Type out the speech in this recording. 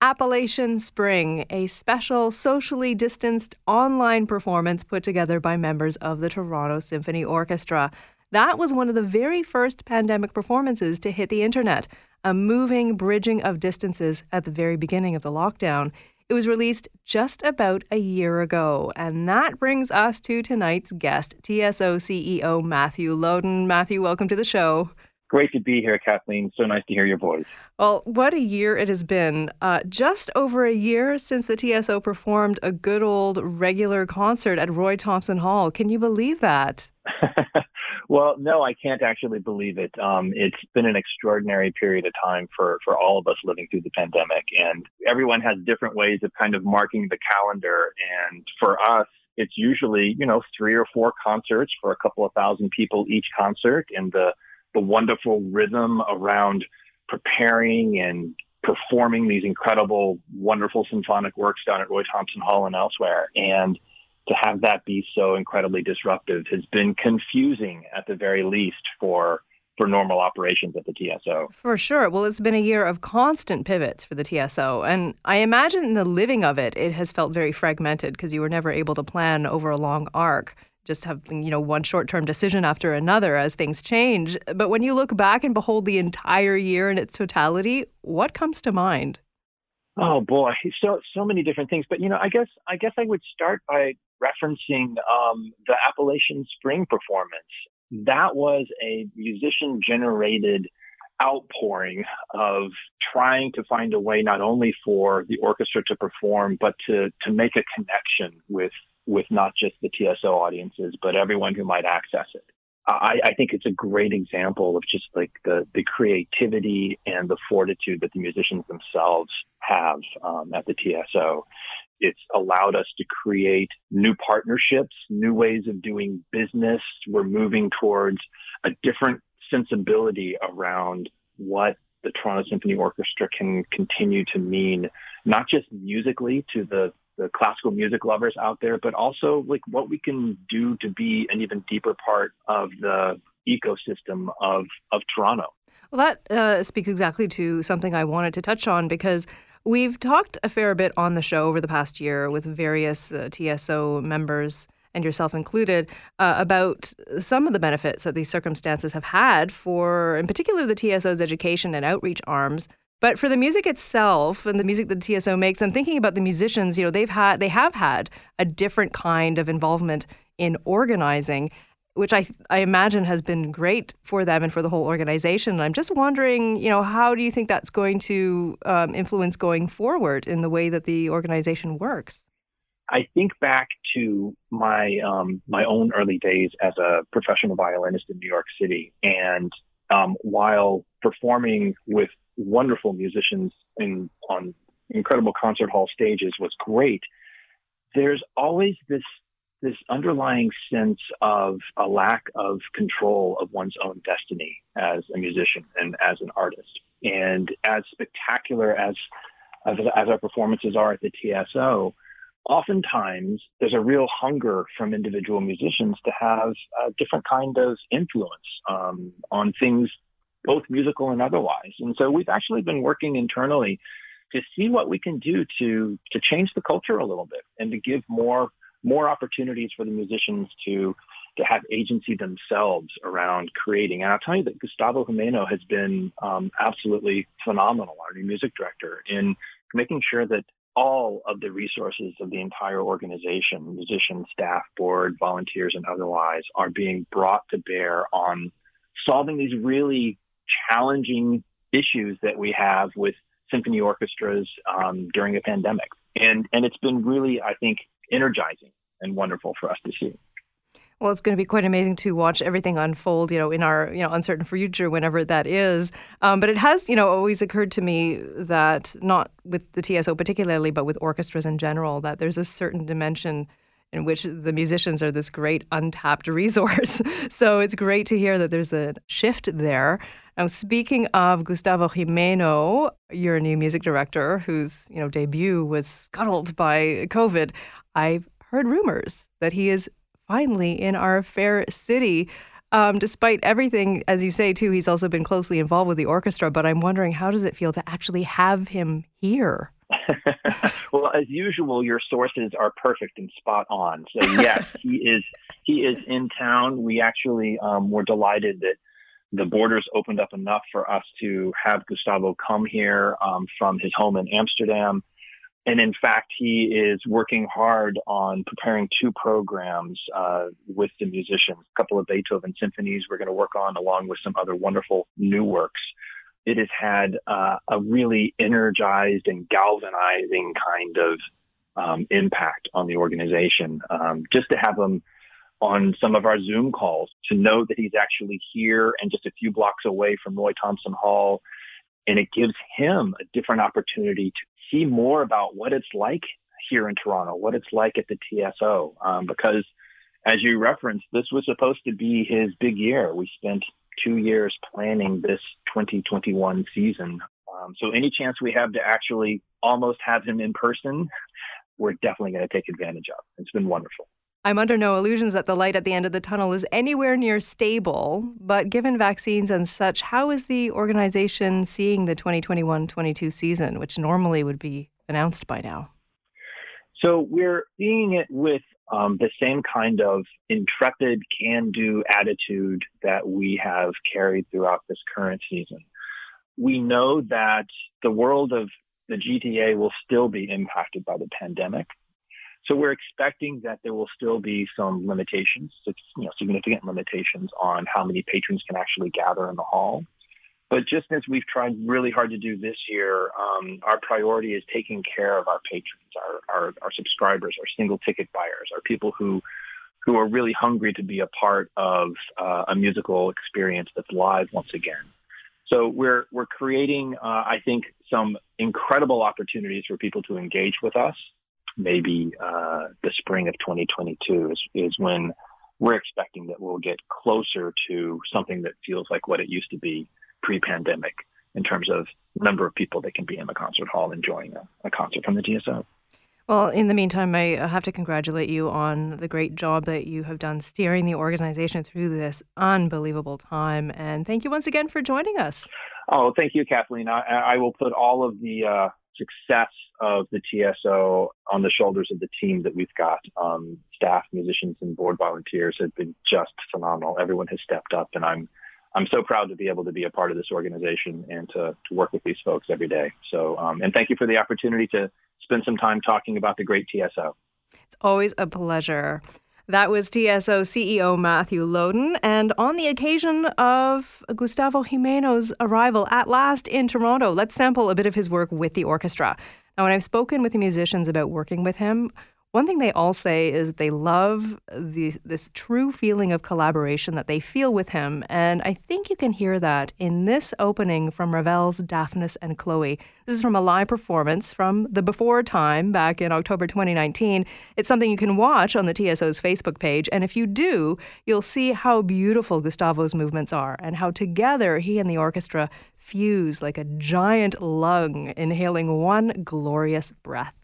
Appalachian Spring, a special socially distanced online performance put together by members of the Toronto Symphony Orchestra. That was one of the very first pandemic performances to hit the internet, a moving bridging of distances at the very beginning of the lockdown. It was released just about a year ago. And that brings us to tonight's guest, TSO CEO Matthew Loden. Matthew, welcome to the show. Great to be here, Kathleen. So nice to hear your voice. Well, what a year it has been. Uh, just over a year since the TSO performed a good old regular concert at Roy Thomson Hall. Can you believe that? well, no, I can't actually believe it. Um, it's been an extraordinary period of time for, for all of us living through the pandemic. And everyone has different ways of kind of marking the calendar. And for us, it's usually, you know, three or four concerts for a couple of thousand people each concert and the, the wonderful rhythm around preparing and performing these incredible, wonderful symphonic works down at Roy Thomson Hall and elsewhere. And to have that be so incredibly disruptive has been confusing at the very least for for normal operations at the TSO. For sure. Well, it's been a year of constant pivots for the TSO. And I imagine in the living of it, it has felt very fragmented because you were never able to plan over a long arc just have you know one short-term decision after another as things change. But when you look back and behold the entire year in its totality what comes to mind? Oh boy. So so many different things. But you know i guess i guess i would start by referencing um, the appalachian spring performance. That was a musician generated outpouring of trying to find a way not only for the orchestra to perform but to to make a connection with with not just the TSO audiences, but everyone who might access it. I, I, think it's a great example of just like the, the creativity and the fortitude that the musicians themselves have um, at the TSO. It's allowed us to create new partnerships, new ways of doing business. We're moving towards a different sensibility around what the Toronto Symphony Orchestra can continue to mean, not just musically to the the classical music lovers out there, but also like what we can do to be an even deeper part of the ecosystem of, of Toronto. Well, that uh, speaks exactly to something I wanted to touch on because we've talked a fair bit on the show over the past year with various uh, TSO members and yourself included, uh, about some of the benefits that these circumstances have had for, in particular, the TSO's education and outreach arms but for the music itself and the music that TSO makes, I'm thinking about the musicians. You know, they've had they have had a different kind of involvement in organizing, which I I imagine has been great for them and for the whole organization. And I'm just wondering, you know, how do you think that's going to um, influence going forward in the way that the organization works? I think back to my um, my own early days as a professional violinist in New York City, and um, while performing with wonderful musicians in on incredible concert hall stages was great. There's always this this underlying sense of a lack of control of one's own destiny as a musician and as an artist. And as spectacular as as, as our performances are at the TSO, oftentimes there's a real hunger from individual musicians to have a different kind of influence um, on things both musical and otherwise. And so we've actually been working internally to see what we can do to to change the culture a little bit and to give more more opportunities for the musicians to to have agency themselves around creating. And I'll tell you that Gustavo Gimeno has been um, absolutely phenomenal, our new music director, in making sure that all of the resources of the entire organization, musicians, staff, board, volunteers, and otherwise, are being brought to bear on solving these really challenging issues that we have with symphony orchestras um, during a pandemic. And, and it's been really, I think, energizing and wonderful for us to see. Well, it's going to be quite amazing to watch everything unfold, you know, in our, you know, uncertain future, whenever that is. Um, but it has, you know, always occurred to me that not with the TSO particularly, but with orchestras in general, that there's a certain dimension in which the musicians are this great untapped resource. so it's great to hear that there's a shift there. Now, speaking of Gustavo Gimeno, your new music director, whose you know debut was scuttled by COVID, I've heard rumors that he is finally in our fair city. Um, despite everything, as you say too, he's also been closely involved with the orchestra. But I'm wondering, how does it feel to actually have him here? well, as usual, your sources are perfect and spot on. So yes, he is he is in town. We actually um, were delighted that the borders opened up enough for us to have Gustavo come here um, from his home in Amsterdam. And in fact, he is working hard on preparing two programs uh, with the musicians, a couple of Beethoven symphonies we're going to work on along with some other wonderful new works it has had uh, a really energized and galvanizing kind of um, impact on the organization. Um, just to have him on some of our Zoom calls, to know that he's actually here and just a few blocks away from Roy Thomson Hall, and it gives him a different opportunity to see more about what it's like here in Toronto, what it's like at the TSO, um, because as you referenced, this was supposed to be his big year. We spent two years planning this 2021 season. Um, so any chance we have to actually almost have him in person, we're definitely going to take advantage of. It's been wonderful. I'm under no illusions that the light at the end of the tunnel is anywhere near stable, but given vaccines and such, how is the organization seeing the 2021-22 season, which normally would be announced by now? So we're seeing it with um, the same kind of intrepid can-do attitude that we have carried throughout this current season. We know that the world of the GTA will still be impacted by the pandemic. So we're expecting that there will still be some limitations, you know, significant limitations on how many patrons can actually gather in the hall. But just as we've tried really hard to do this year, um, our priority is taking care of our patrons, our, our, our subscribers, our single ticket buyers, our people who who are really hungry to be a part of uh, a musical experience that's live once again. So we're we're creating, uh, I think, some incredible opportunities for people to engage with us. Maybe uh, the spring of 2022 is, is when we're expecting that we'll get closer to something that feels like what it used to be pre-pandemic in terms of number of people that can be in the concert hall enjoying a, a concert from the TSO. Well, in the meantime, I have to congratulate you on the great job that you have done steering the organization through this unbelievable time. And thank you once again for joining us. Oh, thank you, Kathleen. I, I will put all of the uh, success of the TSO on the shoulders of the team that we've got. Um, staff, musicians, and board volunteers have been just phenomenal. Everyone has stepped up, and I'm I'm so proud to be able to be a part of this organization and to, to work with these folks every day. So, um, and thank you for the opportunity to spend some time talking about the great TSO. It's always a pleasure. That was TSO CEO Matthew Loden. And on the occasion of Gustavo Gimeno's arrival at last in Toronto, let's sample a bit of his work with the orchestra. Now, when I've spoken with the musicians about working with him, one thing they all say is that they love the, this true feeling of collaboration that they feel with him. And I think you can hear that in this opening from Ravel's Daphnis and Chloe. This is from a live performance from the Before Time back in October 2019. It's something you can watch on the TSO's Facebook page. And if you do, you'll see how beautiful Gustavo's movements are and how together he and the orchestra fuse like a giant lung, inhaling one glorious breath.